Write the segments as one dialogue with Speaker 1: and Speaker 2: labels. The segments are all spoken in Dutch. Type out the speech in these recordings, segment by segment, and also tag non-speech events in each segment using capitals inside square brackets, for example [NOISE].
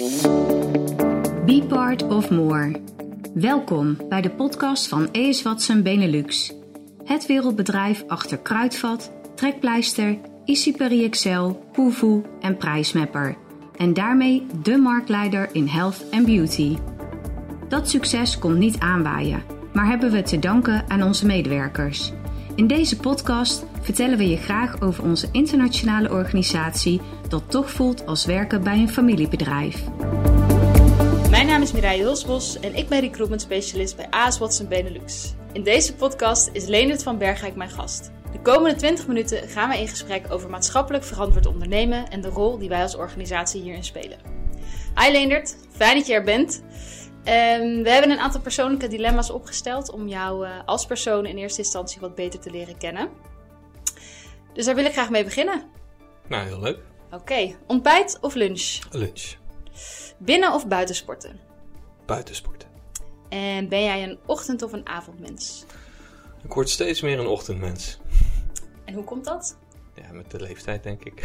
Speaker 1: Be part of more. Welkom bij de podcast van ES Watson Benelux. Het wereldbedrijf achter Kruidvat, Trekpleister, Easypery Excel, Poevoe en Prijsmapper. En daarmee de marktleider in health en beauty. Dat succes komt niet aanwaaien, maar hebben we te danken aan onze medewerkers. In deze podcast vertellen we je graag over onze internationale organisatie dat toch voelt als werken bij een familiebedrijf.
Speaker 2: Mijn naam is Mireille Hulsbos en ik ben recruitment specialist bij AS Watson Benelux. In deze podcast is Leendert van Bergijk mijn gast. De komende 20 minuten gaan we in gesprek over maatschappelijk verantwoord ondernemen en de rol die wij als organisatie hierin spelen. Hi Leendert, fijn dat je er bent. Um, we hebben een aantal persoonlijke dilemma's opgesteld om jou uh, als persoon in eerste instantie wat beter te leren kennen. Dus daar wil ik graag mee beginnen.
Speaker 3: Nou, heel leuk.
Speaker 2: Oké, okay. ontbijt of lunch?
Speaker 3: Lunch.
Speaker 2: Binnen of buitensporten?
Speaker 3: Buitensporten.
Speaker 2: En ben jij een ochtend- of een avondmens?
Speaker 3: Ik word steeds meer een ochtendmens.
Speaker 2: En hoe komt dat?
Speaker 3: Ja, met de leeftijd denk ik.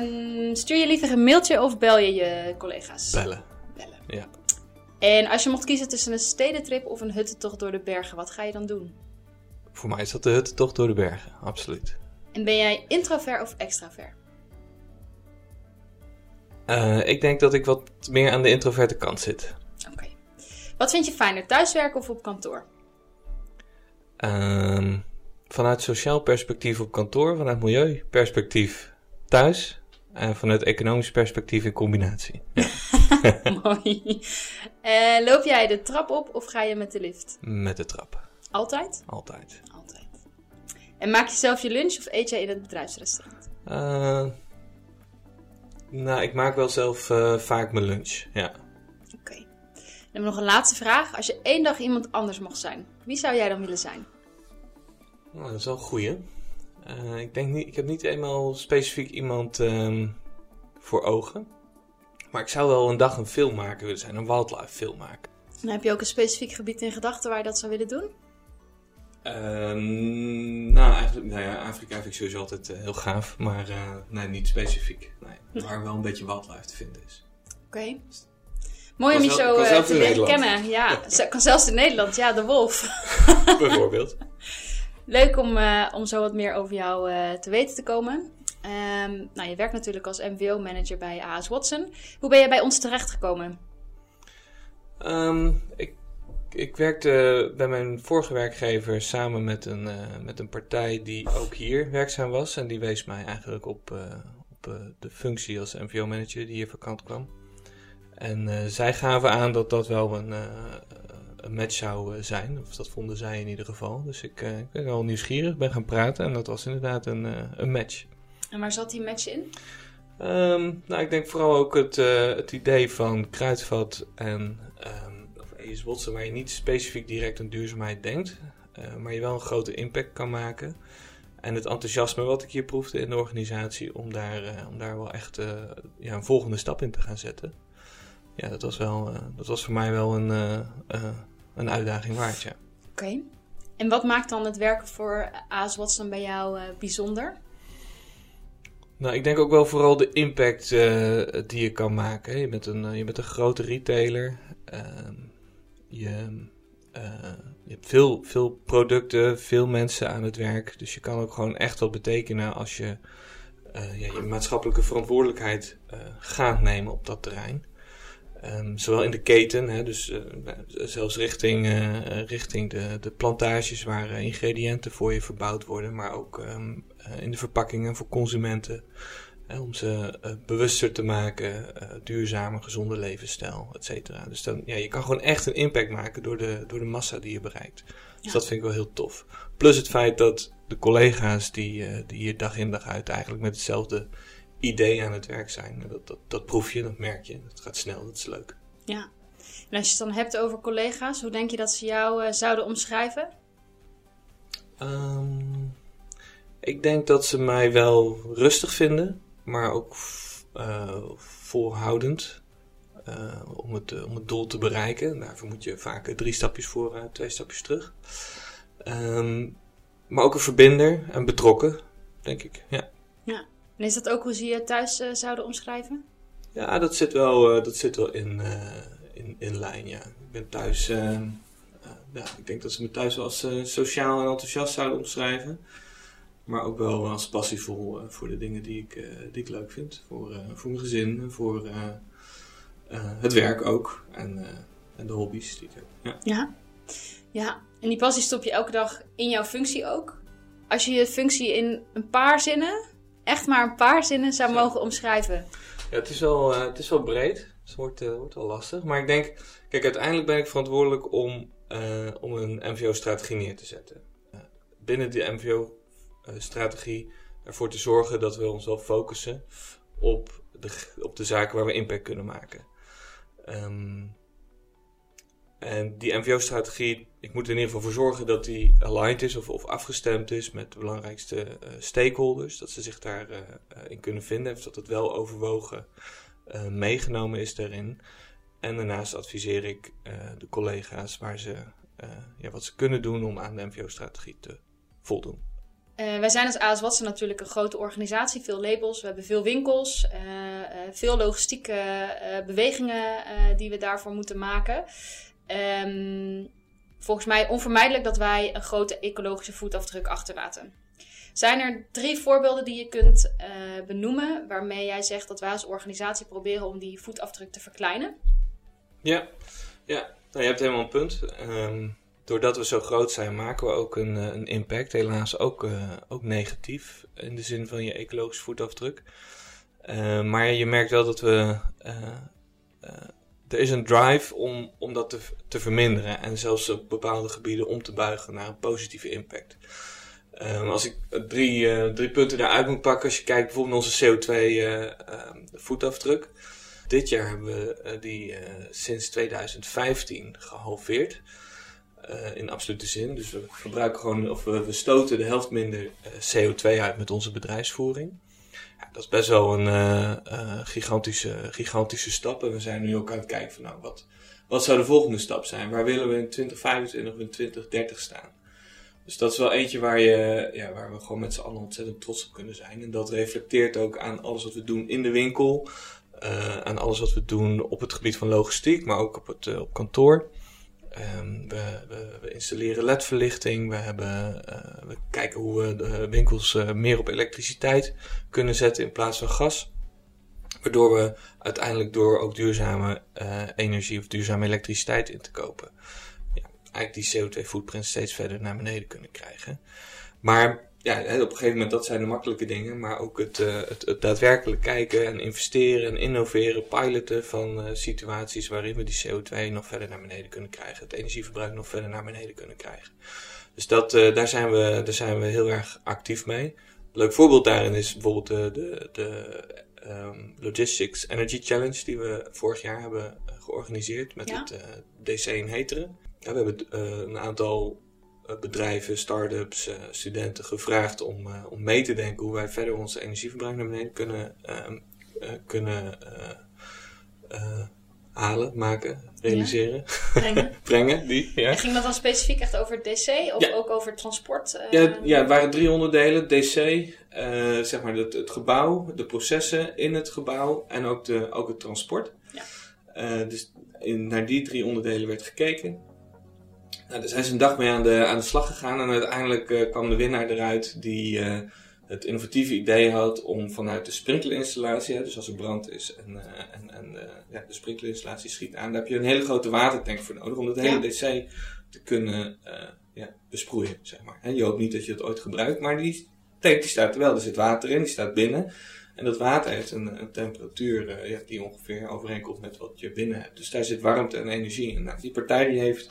Speaker 2: um, [LAUGHS] stuur je liever een mailtje of bel je je collega's?
Speaker 3: Bellen.
Speaker 2: Bellen.
Speaker 3: Ja.
Speaker 2: En als je mocht kiezen tussen een stedentrip of een huttentocht door de bergen, wat ga je dan doen?
Speaker 3: Voor mij is dat de huttentocht door de bergen, absoluut.
Speaker 2: En ben jij introvert of extravert?
Speaker 3: Uh, ik denk dat ik wat meer aan de introverte kant zit.
Speaker 2: Oké. Okay. Wat vind je fijner, thuiswerken of op kantoor?
Speaker 3: Uh, vanuit sociaal perspectief op kantoor, vanuit milieuperspectief thuis en vanuit economisch perspectief in combinatie. Ja. [LAUGHS]
Speaker 2: Mooi. Uh, loop jij de trap op of ga je met de lift?
Speaker 3: Met de trap.
Speaker 2: Altijd?
Speaker 3: Altijd.
Speaker 2: En maak je zelf je lunch of eet jij in het bedrijfsrestaurant?
Speaker 3: Uh, nou, ik maak wel zelf uh, vaak mijn lunch, ja.
Speaker 2: Oké. Okay. Dan hebben we nog een laatste vraag. Als je één dag iemand anders mocht zijn, wie zou jij dan willen zijn?
Speaker 3: Nou, dat is wel een goeie. Uh, ik, denk niet, ik heb niet eenmaal specifiek iemand um, voor ogen. Maar ik zou wel een dag een filmmaker willen zijn, een wildlife filmmaker.
Speaker 2: En heb je ook een specifiek gebied in gedachten waar je dat zou willen doen?
Speaker 3: Um, nou, eigenlijk, nou ja, Afrika vind ik sowieso altijd uh, heel gaaf, maar uh, nee, niet specifiek. Nee, waar wel een beetje wildlife te vinden is.
Speaker 2: Oké. Okay. Mooi om je zo uh, te leren kennen. Ja, [LAUGHS] kan zelfs in Nederland. Ja, de wolf. [LAUGHS]
Speaker 3: Bijvoorbeeld. [LAUGHS]
Speaker 2: Leuk om, om zo wat meer over jou te weten te komen. Um, nou, je werkt natuurlijk als MVO-manager bij AS Watson. Hoe ben je bij ons terechtgekomen?
Speaker 3: Um, ik ik werkte bij mijn vorige werkgever samen met een, uh, met een partij die ook hier werkzaam was. En die wees mij eigenlijk op, uh, op uh, de functie als MVO-manager die hier vakant kwam. En zij gaven aan dat dat wel een, een match zou zijn. Of dat vonden zij in ieder geval. Dus ik, ik ben wel nieuwsgierig, ben gaan praten en dat was inderdaad een, een match.
Speaker 2: En waar zat die match in?
Speaker 3: Um, nou, ik denk vooral ook het, het idee van kruidvat en um, Watson waar je niet specifiek direct aan duurzaamheid denkt, uh, maar je wel een grote impact kan maken. En het enthousiasme wat ik hier proefde in de organisatie om daar, uh, om daar wel echt uh, ja, een volgende stap in te gaan zetten. Ja, dat was, wel, dat was voor mij wel een, een uitdaging waard, ja.
Speaker 2: Oké. Okay. En wat maakt dan het werken voor AS Watson bij jou bijzonder?
Speaker 3: Nou, ik denk ook wel vooral de impact die je kan maken. Je bent een, je bent een grote retailer. Ehm, je, uh, je hebt veel, veel producten, veel mensen aan het werk. Dus je kan ook gewoon echt wat betekenen als je uh, ja, je maatschappelijke verantwoordelijkheid uh, gaat nemen op dat terrein. Um, zowel in de keten, hè, dus zelfs richting, richting de, de plantages waar ingrediënten voor je verbouwd worden, maar ook um, in de verpakkingen voor consumenten. Hè, om ze uh, bewuster te maken, uh, duurzamer, gezonde levensstijl, et cetera. Dus dan, ja, je kan gewoon echt een impact maken door de, door de massa die je bereikt. Dus ja. dat vind ik wel heel tof. Plus het feit dat de collega's die, uh, die hier dag in dag uit eigenlijk met hetzelfde idee aan het werk zijn. Dat, dat, dat proef je, dat merk je. Dat gaat snel, dat is leuk.
Speaker 2: Ja. En als je het dan hebt over collega's, hoe denk je dat ze jou zouden omschrijven?
Speaker 3: Um, ik denk dat ze mij wel rustig vinden maar ook uh, volhoudend uh, om, het, om het doel te bereiken. Daarvoor moet je vaak drie stapjes voor, twee stapjes terug. Um, maar ook een verbinder en betrokken, denk ik. Ja.
Speaker 2: ja. En is dat ook hoe ze je thuis zouden omschrijven?
Speaker 3: Ja, dat zit wel, dat zit wel in, in, in lijn, ja. Ik ben thuis... ja, ik denk dat ze me thuis wel als sociaal en enthousiast zouden omschrijven. Maar ook wel als passievol voor de dingen die ik, die ik leuk vind. Voor, voor mijn gezin, voor het werk ook. En, en de hobby's die ik heb. Ja.
Speaker 2: ja. Ja, en die passie stop je elke dag in jouw functie ook. Als je je functie in een paar zinnen, echt maar een paar zinnen zou mogen omschrijven.
Speaker 3: Ja, het is wel, uh, het is wel breed. Dus het wordt, uh, wordt wel lastig. Maar ik denk, kijk, uiteindelijk ben ik verantwoordelijk om, uh, om een MVO-strategie neer te zetten. binnen die MVO-strategie ervoor te zorgen dat we ons wel focussen op de, op de zaken waar we impact kunnen maken. Um, en die MVO-strategie, ik moet er in ieder geval voor zorgen dat die aligned is of, of afgestemd is met de belangrijkste uh, stakeholders. Dat ze zich daarin uh, in kunnen vinden. Of dat het wel overwogen meegenomen is daarin. En daarnaast adviseer ik de collega's waar ze, ja, wat ze kunnen doen om aan de MVO-strategie te voldoen.
Speaker 2: Wij zijn als AS Watson natuurlijk een grote organisatie, veel labels, we hebben veel winkels, veel logistieke bewegingen die we daarvoor moeten maken. Um, volgens mij onvermijdelijk dat wij een grote ecologische voetafdruk achterlaten. Zijn er drie voorbeelden die je kunt benoemen waarmee jij zegt dat wij als organisatie proberen om die voetafdruk te verkleinen?
Speaker 3: Ja, ja. Nou, je hebt helemaal een punt. Um, doordat we zo groot zijn, maken we ook een, eh, een impact. Helaas ook, uh, ook negatief in de zin van je ecologische voetafdruk. Uh, maar je merkt wel dat we er is een drive om, om dat te, te verminderen en zelfs op bepaalde gebieden om te buigen naar een positieve impact. Um, als ik drie, drie punten daaruit moet pakken, als je kijkt bijvoorbeeld naar onze CO2 uh, uh, voetafdruk. Dit jaar hebben we eh, die sinds 2015 gehalveerd. Uh, in absolute zin. Dus we verbruiken gewoon, of we, stoten de helft minder CO2 uit met onze bedrijfsvoering. Ja, dat is best wel een uh, gigantische, gigantische stap. En we zijn nu ook aan het kijken van nou, wat, wat zou de volgende stap zijn? Waar willen we in 2025 of in 2030 staan? Dus dat is wel eentje waar, je, ja, waar we gewoon met z'n allen ontzettend trots op kunnen zijn. En dat reflecteert ook aan alles wat we doen in de winkel. Aan alles wat we doen op het gebied van logistiek, maar ook op het op kantoor. Um, we, we, installeren ledverlichting. We, uh, we kijken hoe we de winkels uh, meer op elektriciteit kunnen zetten in plaats van gas. Waardoor we uiteindelijk door ook duurzame uh, energie of duurzame elektriciteit in te kopen, ja, eigenlijk die CO2-footprint steeds verder naar beneden kunnen krijgen. Maar ja, op een gegeven moment, dat zijn de makkelijke dingen, maar ook het, uh, het, het, daadwerkelijk kijken en investeren en innoveren, piloten van uh, situaties waarin we die CO2 nog verder naar beneden kunnen krijgen, het energieverbruik nog verder naar beneden kunnen krijgen. Dus dat, uh, daar, zijn we, daar zijn we heel erg actief mee. Een leuk voorbeeld daarin is bijvoorbeeld de, de, de um, Logistics Energy Challenge die we vorig jaar hebben georganiseerd met ja. het DC in Heteren. Ja, we hebben een aantal eh, bedrijven, start-ups, uh, studenten gevraagd om, uh, om mee te denken hoe wij verder onze energieverbruik naar beneden kunnen, uh, kunnen halen, maken, realiseren.
Speaker 2: Ja. Brengen. [LAUGHS]
Speaker 3: Brengen, die. Ja.
Speaker 2: En ging dat dan specifiek echt over DC of ja. ook over transport?
Speaker 3: Ja, ja, het waren drie onderdelen. DC, zeg maar het, het, gebouw, de processen in het gebouw en ook, de, ook het transport. Ja. dus in, naar die drie onderdelen werd gekeken. Nou, daar zijn ze een dag mee aan de, aan de slag gegaan en uiteindelijk uh, kwam de winnaar eruit die uh, het innovatieve idee had om vanuit de sprinklerinstallatie, dus als er brand is en, uh, en, en ja, de sprinklerinstallatie schiet aan, daar heb je een hele grote watertank voor nodig om het hele DC te kunnen ja, besproeien, zeg maar. En je hoopt niet dat je het ooit gebruikt, maar die tank die staat er wel, er zit water in, die staat binnen. En dat water heeft een, een temperatuur ja, die ongeveer overeenkomt met wat je binnen hebt. Dus daar zit warmte en energie in. Nou, die partij die heeft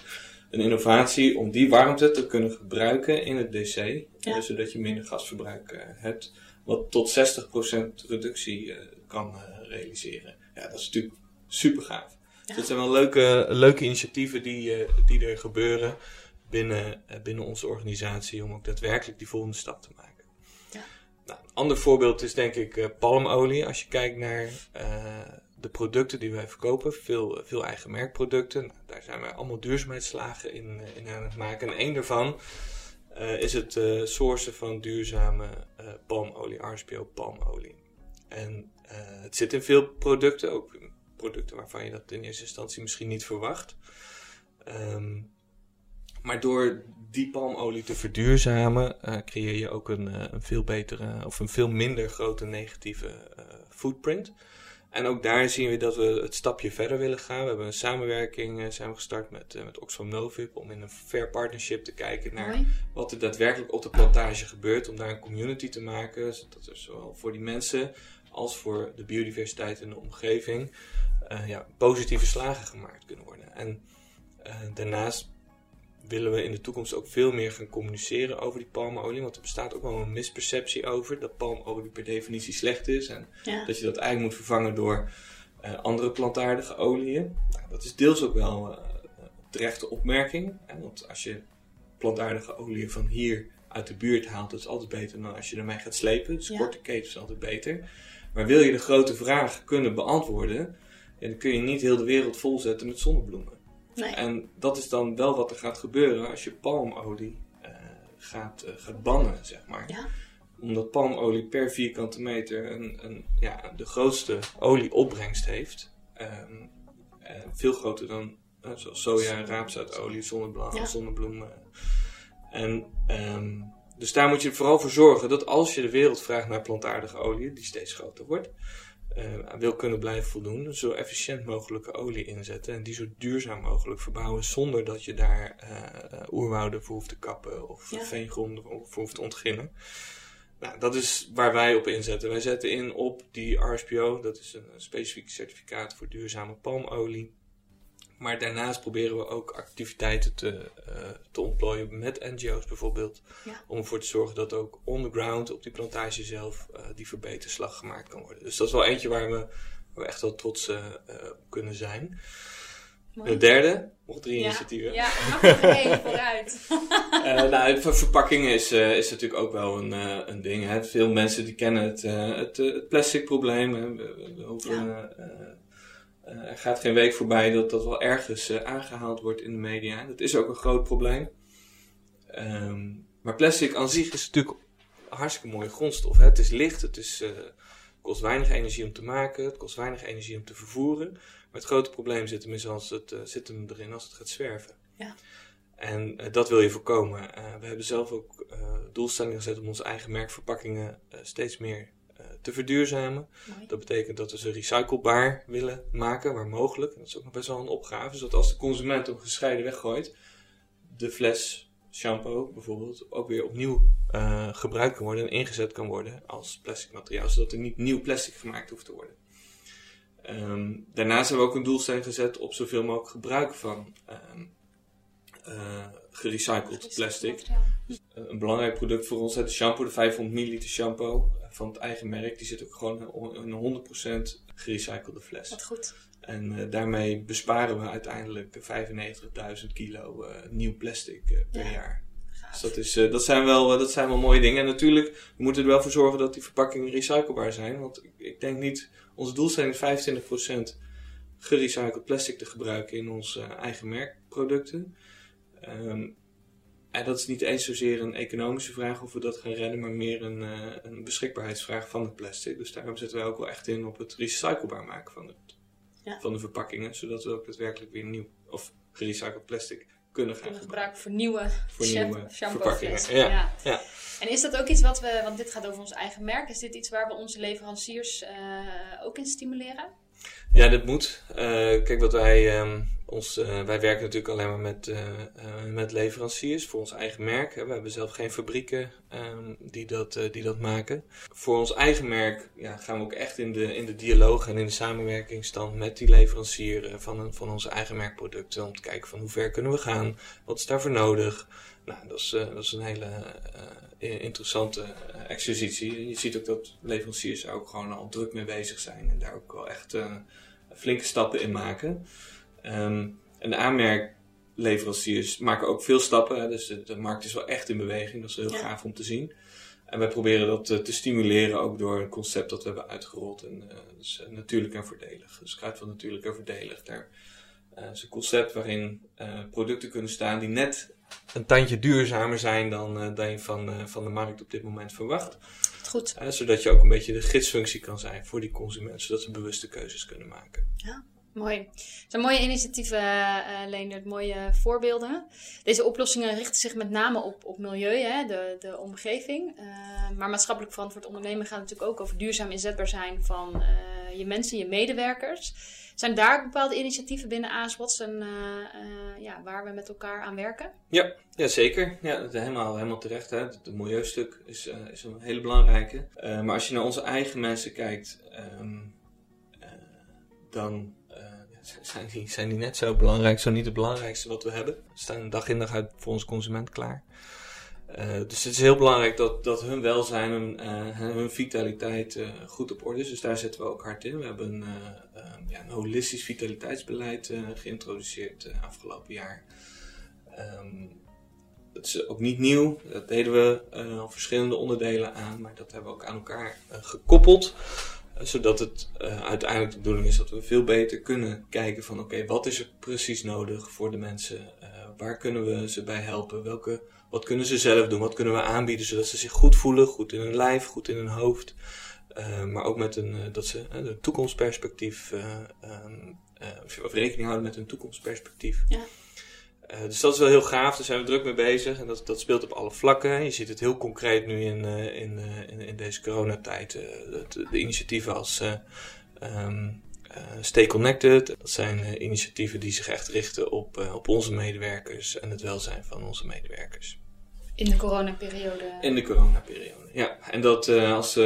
Speaker 3: een innovatie om die warmte te kunnen gebruiken in het DC. Ja. zodat je minder gasverbruik uh, hebt. Wat tot 60% reductie uh, kan realiseren. Ja, dat is natuurlijk super gaaf. Ja. Dus dat zijn wel leuke, leuke initiatieven die, die er gebeuren binnen, binnen onze organisatie. Om ook daadwerkelijk die volgende stap te maken. Ja. Nou, een ander voorbeeld is denk ik palmolie. Als je kijkt naar de producten die wij verkopen, veel, veel eigen merkproducten. Daar zijn wij allemaal duurzaamheidsslagen in, eh, in aan het maken. En één daarvan uh, is het uh, sourcen van duurzame palmolie, RSPO palmolie. en het zit in veel producten, ook producten waarvan je dat in eerste instantie misschien niet verwacht. Ehm, maar door die palmolie te verduurzamen, creëer je ook een, een, veel betere of een veel minder grote negatieve footprint. En ook daar zien we dat we het stapje verder willen gaan. We hebben een samenwerking uh, zijn we gestart met, uh, met Oxfam Novib om in een fair partnership te kijken naar wat er daadwerkelijk op de plantage gebeurt. Om daar een community te maken, zodat er zowel voor die mensen als voor de biodiversiteit en de omgeving uh, ja, positieve slagen gemaakt kunnen worden. En daarnaast willen we in de toekomst ook veel meer gaan communiceren over die palmolie. Want er bestaat ook wel een misperceptie over dat palmolie per definitie slecht is. En dat je dat eigenlijk moet vervangen door uh, andere plantaardige oliën. Nou, dat is deels ook wel uh, terechte opmerking. Want als je plantaardige oliën van hier uit de buurt haalt, dat is altijd beter dan als je ermee gaat slepen. Dus korte keten is altijd beter. Maar wil je de grote vraag kunnen beantwoorden, dan kun je niet heel de wereld volzetten met zonnebloemen. En dat is dan wel wat er gaat gebeuren als je palmolie uh, gaat, uh, gaat bannen, zeg maar. Ja. Omdat palmolie per vierkante meter een, een, ja, de grootste olieopbrengst heeft. Um, uh, veel groter dan zoals soja, raapzaadolie, zonnebloem, ja. En um, dus daar moet je vooral voor zorgen dat als je de wereld vraagt naar plantaardige olie, die steeds groter wordt, uh, wil kunnen blijven voldoen, zo efficiënt mogelijke olie inzetten en die zo duurzaam mogelijk verbouwen zonder dat je daar uh, oerwouden voor hoeft te kappen of ja. veengronden voor hoeft te ontginnen. Nou, dat is waar wij op inzetten. Wij zetten in op die RSPO, dat is een, een specifiek certificaat voor duurzame palmolie. Maar daarnaast proberen we ook activiteiten te, uh, te ontplooien met NGO's bijvoorbeeld. Ja. Om ervoor te zorgen dat ook on the ground op die plantage zelf uh, die verbeterslag gemaakt kan worden. Dus dat is wel eentje waar we, waar we echt wel trots uh, op kunnen zijn. Mooi. De derde, nog drie
Speaker 2: ja.
Speaker 3: initiatieven.
Speaker 2: Ja, even vooruit. [LAUGHS]
Speaker 3: nou, verpakkingen is, is natuurlijk ook wel een, een ding. Hè. Veel mensen die kennen het, het, het plastic probleem. Hè. We, we hoeven... Ja er gaat geen week voorbij dat dat wel ergens uh, aangehaald wordt in de media. Dat is ook een groot probleem. Um, maar plastic aan zich is natuurlijk een hartstikke mooie grondstof. Hè? Het is licht, het is, uh, kost weinig energie om te maken, het kost weinig energie om te vervoeren. Maar het grote probleem zit hem, is als het, zit hem erin als het gaat zwerven. Ja. En dat wil je voorkomen. we hebben zelf ook doelstellingen gezet om onze eigen merkverpakkingen steeds meer te verduurzamen. Dat betekent dat we ze recyclebaar willen maken, waar mogelijk. dat is ook nog best wel een opgave, zodat als de consument hem gescheiden weggooit, de fles shampoo bijvoorbeeld ook weer opnieuw uh, gebruikt kan worden en ingezet kan worden als plastic materiaal, zodat er niet nieuw plastic gemaakt hoeft te worden. Um, daarnaast hebben we ook een doelstelling gezet op zoveel mogelijk gebruik van um, uh, gerecycled plastic. Dus, uh, een belangrijk product voor ons is de shampoo, de 500 ml shampoo van het eigen merk, die zit ook gewoon in een 100% gerecyclede fles.
Speaker 2: Wat goed.
Speaker 3: En uh, daarmee besparen we uiteindelijk 95.000 kilo uh, nieuw plastic uh, per ja. jaar. Dus dat, is, dat, zijn wel, dat zijn wel mooie dingen. En natuurlijk, we moeten er wel voor zorgen dat die verpakkingen recyclebaar zijn. Want ik denk niet, onze doelstelling is 25% gerecycled plastic te gebruiken in onze eigen merkproducten. Um, en dat is niet eens zozeer een economische vraag of we dat gaan redden, maar meer een, uh, een beschikbaarheidsvraag van het plastic. Dus daarom zetten wij ook wel echt in op het recyclebaar maken van, het, ja. van de verpakkingen, zodat we ook daadwerkelijk weer nieuw of gerecycled plastic kunnen gaan
Speaker 2: gebruiken. voor nieuwe,
Speaker 3: voor nieuwe
Speaker 2: verpakkingen.
Speaker 3: Ja. Ja.
Speaker 2: ja. En is dat ook iets wat we, want dit gaat over ons eigen merk, is dit iets waar we onze leveranciers uh, ook in stimuleren?
Speaker 3: Ja, dat moet. Uh, kijk, wat wij. Um, ons, uh, wij werken natuurlijk alleen maar met, uh, met leveranciers voor ons eigen merk. Hè. We hebben zelf geen fabrieken um, die, dat, die dat maken. Voor ons eigen merk ja, gaan we ook echt in de, in de dialoog en in de samenwerkingsstand met die leverancier van, van onze eigen merkproducten. Om te kijken van hoe ver kunnen we gaan, wat is daarvoor nodig. Nou, dat is, dat is een hele interessante exercitie. Je ziet ook dat leveranciers daar ook gewoon al druk mee bezig zijn en daar ook wel echt flinke stappen in maken. Um, en de aanmerkleveranciers maken ook veel stappen. Hè, dus de, de, markt is wel echt in beweging. Dat is heel ja. gaaf om te zien. En wij proberen dat te, te, stimuleren ook door een concept dat we hebben uitgerold. En, uh, dus, uh, natuurlijk en voordelig. Dus van natuurlijk en voordelig. Daar uh, is een concept waarin producten kunnen staan die net een tandje duurzamer zijn dan, dan je van, van de markt op dit moment verwacht.
Speaker 2: Goed.
Speaker 3: zodat je ook een beetje de gidsfunctie kan zijn voor die consument, zodat ze bewuste keuzes kunnen maken.
Speaker 2: Ja. Mooi. Het zijn mooie initiatieven, uh, Leendert, mooie voorbeelden. Deze oplossingen richten zich met name op, op milieu, hè, de, de omgeving. Uh, maar maatschappelijk verantwoord ondernemen gaat natuurlijk ook over duurzaam inzetbaar zijn van je mensen, je medewerkers. Zijn daar bepaalde initiatieven binnen AS Watson ja, waar we met elkaar aan werken?
Speaker 3: Ja, ja zeker. Ja, helemaal, helemaal terecht. Hè. Het, milieustuk is, is een hele belangrijke. maar als je naar onze eigen mensen kijkt, um, dan zijn die, zijn die net zo belangrijk, zo niet het belangrijkste wat we hebben. We staan dag in dag uit voor onze consument klaar. Uh, dus het is heel belangrijk dat, dat hun welzijn en uh, hun vitaliteit uh, goed op orde is. Dus daar zetten we ook hard in. We hebben een, ja, een holistisch vitaliteitsbeleid geïntroduceerd afgelopen jaar. Dat is ook niet nieuw. Dat deden we al verschillende onderdelen aan, maar dat hebben we ook aan elkaar gekoppeld zodat het uh, uiteindelijk de bedoeling is dat we veel beter kunnen kijken van oké, wat is er precies nodig voor de mensen? Uh, waar kunnen we ze bij helpen? Welke, wat kunnen ze zelf doen? Wat kunnen we aanbieden zodat ze zich goed voelen, goed in hun lijf, goed in hun hoofd? Uh, maar ook met een, dat ze een toekomstperspectief, um, of rekening houden met een toekomstperspectief. Ja. Uh, dus dat is wel heel gaaf, daar zijn we druk mee bezig en dat, dat speelt op alle vlakken. Je ziet het heel concreet nu in, uh, in, uh, in, in, deze coronatijd. De, de, initiatieven als um, Stay Connected, dat zijn initiatieven die zich echt richten op, op onze medewerkers en het welzijn van onze medewerkers.
Speaker 2: In de coronaperiode?
Speaker 3: In de coronaperiode, ja. En dat als,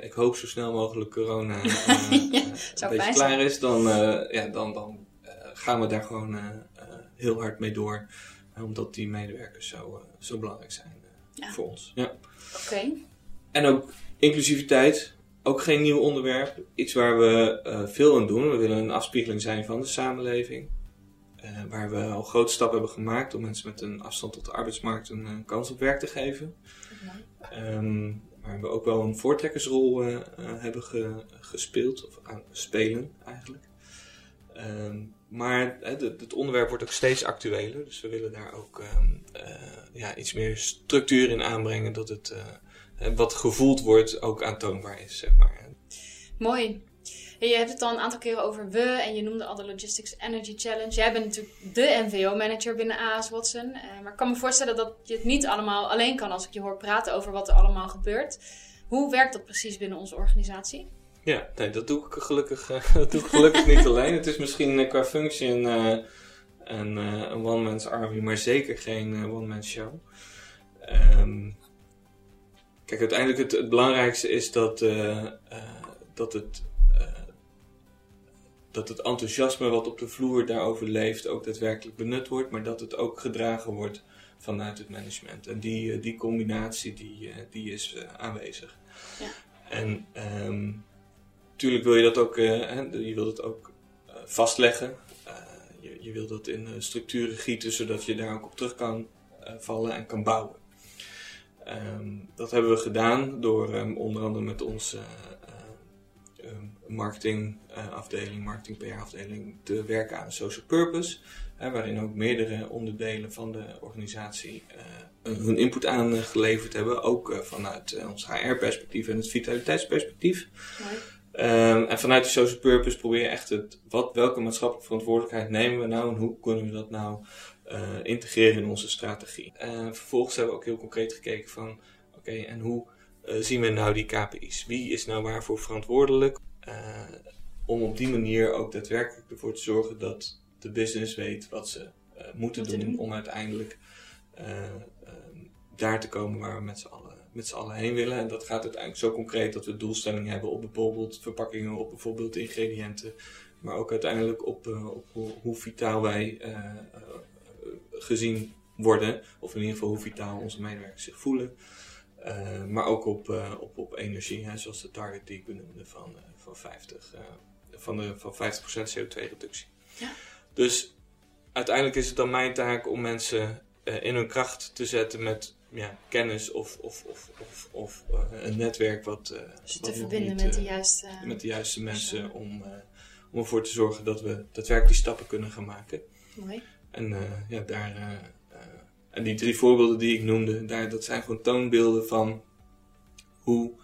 Speaker 3: ik hoop zo snel mogelijk corona [LAUGHS] ja, een beetje klaar is, dan, ja, dan, dan gaan we daar gewoon heel hard mee door. Omdat die medewerkers zo, uh, zo belangrijk zijn uh, voor ons. Ja.
Speaker 2: Oké.
Speaker 3: En ook inclusiviteit. Ook geen nieuw onderwerp. Iets waar we veel aan doen. We willen een afspiegeling zijn van de samenleving. waar we al grote stappen hebben gemaakt om mensen met een afstand tot de arbeidsmarkt een kans op werk te geven. Um, waar we ook wel een voortrekkersrol hebben ge, gespeeld, of aan spelen eigenlijk. Um, maar het onderwerp wordt ook steeds actueler. Dus we willen daar ook uh, ja, iets meer structuur in aanbrengen. Dat het uh, wat gevoeld wordt ook aantoonbaar is, zeg maar.
Speaker 2: Mooi. je hebt het al een aantal keren over we en je noemde al de Logistics Energy Challenge. Jij bent natuurlijk de NVO-manager binnen AS Watson. maar ik kan me voorstellen dat je het niet allemaal alleen kan als ik je hoor praten over wat er allemaal gebeurt. Hoe werkt dat precies binnen onze organisatie?
Speaker 3: Ja, nee, dat doe ik gelukkig, uh, [LAUGHS] dat doe ik gelukkig niet alleen. Het is misschien uh, qua functie een, uh, een, een one-man's army, maar zeker geen one-man show. Um, kijk, uiteindelijk het, het belangrijkste is dat, dat, het, dat het enthousiasme wat op de vloer daarover leeft ook daadwerkelijk benut wordt, maar dat het ook gedragen wordt vanuit het management. En die, die combinatie die, die is aanwezig. Ja. En um, Tuurlijk wil je dat ook, uh, je wilt het ook uh, vastleggen. Uh, je, je wilt dat in structuren gieten, zodat je daar ook op terug kan vallen en kan bouwen. Um, dat hebben we gedaan door um, onder andere met onze marketingafdeling, marketing PR-afdeling, te werken aan social purpose. waarin ook meerdere onderdelen van de organisatie hun input aan geleverd hebben. Ook vanuit ons HR-perspectief en het vitaliteitsperspectief. Um, en vanuit de social purpose probeer je echt het, wat, welke maatschappelijke verantwoordelijkheid nemen we nou en hoe kunnen we dat nou uh, integreren in onze strategie. Uh, vervolgens hebben we ook heel concreet gekeken van, oké, okay, en hoe uh, zien we nou die KPI's? Wie is nou waarvoor verantwoordelijk? om op die manier ook daadwerkelijk ervoor te zorgen dat de business weet wat ze moeten doen, doen, om uiteindelijk daar te komen waar we met z'n allen met z'n allen heen willen. En dat gaat uiteindelijk zo concreet dat we doelstellingen hebben op bijvoorbeeld verpakkingen, op bijvoorbeeld ingrediënten. Maar ook uiteindelijk op, uh, op hoe vitaal wij uh, uh, gezien worden. Of in ieder geval hoe vitaal onze medewerkers zich voelen. maar ook op, op, op energie, hè, zoals de target die ik benoemde van, van, 50, van, de, van 50% CO2-reductie. Ja. Dus uiteindelijk is het dan mijn taak om mensen in hun kracht te zetten met ja, kennis of, of, of, of, of uh, een netwerk wat. Uh,
Speaker 2: dus te verbinden met, de eh, juiste,
Speaker 3: met de juiste mensen om, om ervoor te zorgen dat we daadwerkelijk die stappen kunnen gaan maken.
Speaker 2: Mooi.
Speaker 3: En ja, daar. en die drie voorbeelden die ik noemde, daar, dat zijn gewoon toonbeelden van hoe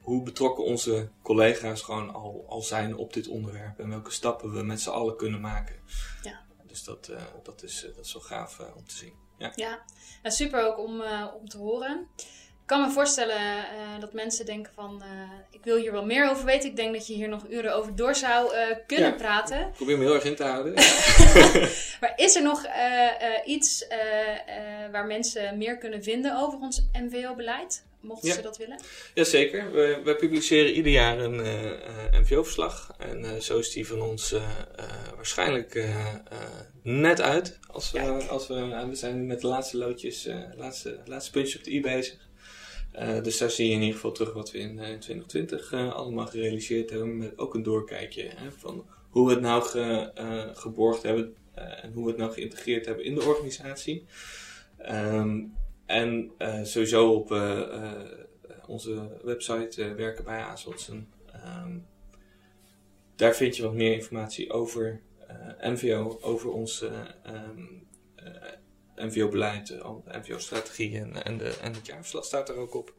Speaker 3: hoe betrokken onze collega's gewoon al, al zijn op dit onderwerp en welke stappen we met z'n allen kunnen maken. Ja. Dus dat, dat, is, dat is wel gaaf om te zien. Ja,
Speaker 2: ja. Nou, super ook om, om te horen. Ik kan me voorstellen uh, dat mensen denken van, uh, ik wil hier wel meer over weten. Ik denk dat je hier nog uren over door zou kunnen ja, praten. Ik
Speaker 3: probeer me heel erg in te houden. [LAUGHS]
Speaker 2: maar is er nog iets waar mensen meer kunnen vinden over ons MVO-beleid? Mochten ze dat willen?
Speaker 3: Jazeker. We, we publiceren ieder jaar een MVO-verslag. En zo is die van ons waarschijnlijk net uit. Als we, als we, we zijn nu met de laatste loodjes, laatste, laatste puntjes op de i bezig. Uh, dus daar zie je in ieder geval terug wat we in, uh, in 2020 uh, allemaal gerealiseerd hebben. Met ook een doorkijkje hè, van hoe we het nou ge, geborgd hebben en hoe we het nou geïntegreerd hebben in de organisatie. Um, en sowieso op onze website werken bij ASOTSen. Um, daar vind je wat meer informatie over NVO, over ons um, NVO-beleid, de NVO-strategie en, en, de, en het jaarverslag staat er ook op.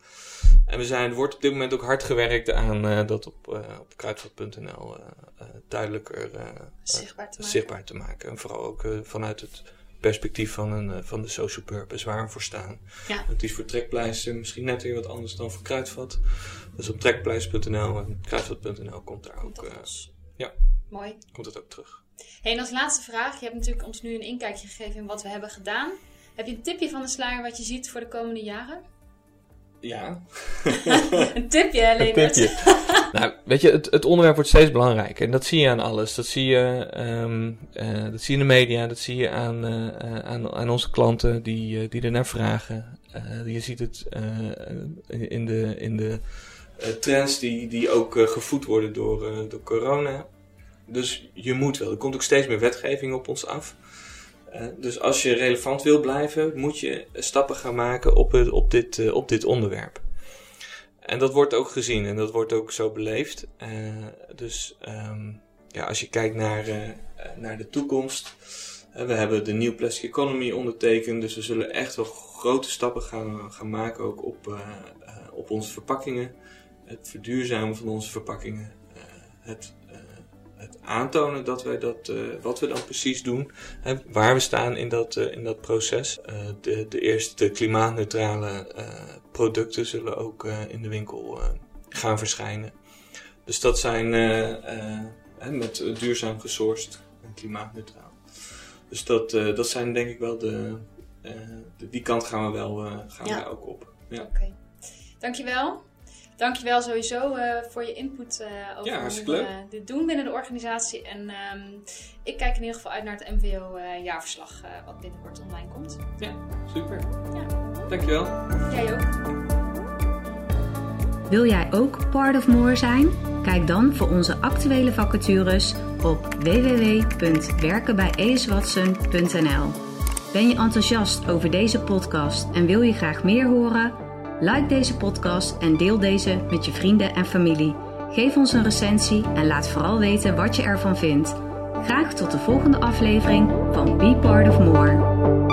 Speaker 3: En we zijn, er wordt op dit moment ook hard gewerkt aan dat op, op kruidvat.nl duidelijker
Speaker 2: zichtbaar, te
Speaker 3: zichtbaar, te maken. En vooral ook vanuit het perspectief van, een, van de social purpose, waar we voor staan. Ja. Het is voor trekpleister misschien net weer wat anders dan voor kruidvat. Dus op trekpleister.nl en kruidvat.nl komt daar ook... ja,
Speaker 2: Mooi.
Speaker 3: Komt het ook terug.
Speaker 2: Hey, en als laatste vraag, je hebt natuurlijk ons nu een inkijkje gegeven in wat we hebben gedaan. Heb je een tipje van de sluier wat je ziet voor de komende jaren?
Speaker 3: Ja. [LAUGHS]
Speaker 2: een tipje, alleen. Een tipje. [LAUGHS]
Speaker 3: nou, weet je, het, het, onderwerp wordt steeds belangrijker. En dat zie je aan alles. Dat zie je, um, uh, dat zie je in de media, dat zie je aan, uh, aan, aan, onze klanten die, uh, die er naar vragen. je ziet het in de, in de trends die, die ook gevoed worden door, door corona. Dus je moet wel. Er komt ook steeds meer wetgeving op ons af. Dus als je relevant wil blijven, moet je stappen gaan maken op, op, dit, uh, op dit onderwerp. En dat wordt ook gezien en dat wordt ook zo beleefd. Uh, dus um, ja, als je kijkt naar, naar de toekomst. we hebben de New Plastic Economy ondertekend. Dus we zullen echt wel grote stappen gaan, gaan maken ook op, op onze verpakkingen. Het verduurzamen van onze verpakkingen. het het aantonen dat wij dat, uh, wat we dan precies doen, hè, waar we staan in dat, uh, in dat proces. Uh, de, de eerste klimaatneutrale producten zullen ook in de winkel gaan verschijnen. Dus dat zijn met duurzaam gesourced en klimaatneutraal. Dus dat, dat zijn denk ik wel de, de die kant gaan we wel gaan ja. we ook op. Ja.
Speaker 2: Oké, okay. dankjewel. Dankjewel sowieso uh, voor je input uh, over
Speaker 3: ja, hoe we uh,
Speaker 2: dit doen binnen de organisatie. En um, ik kijk in ieder geval uit naar het MVO-jaarverslag wat binnenkort online komt.
Speaker 3: Ja, super. Ja. Dankjewel.
Speaker 2: Jij ook.
Speaker 1: Wil jij ook part of more zijn? Kijk dan voor onze actuele vacatures op www.werkenbijeswatson.nl Ben je enthousiast over deze podcast en wil je graag meer horen? Like deze podcast en deel deze met je vrienden en familie. Geef ons een recensie en laat vooral weten wat je ervan vindt. Graag tot de volgende aflevering van Be Part of More.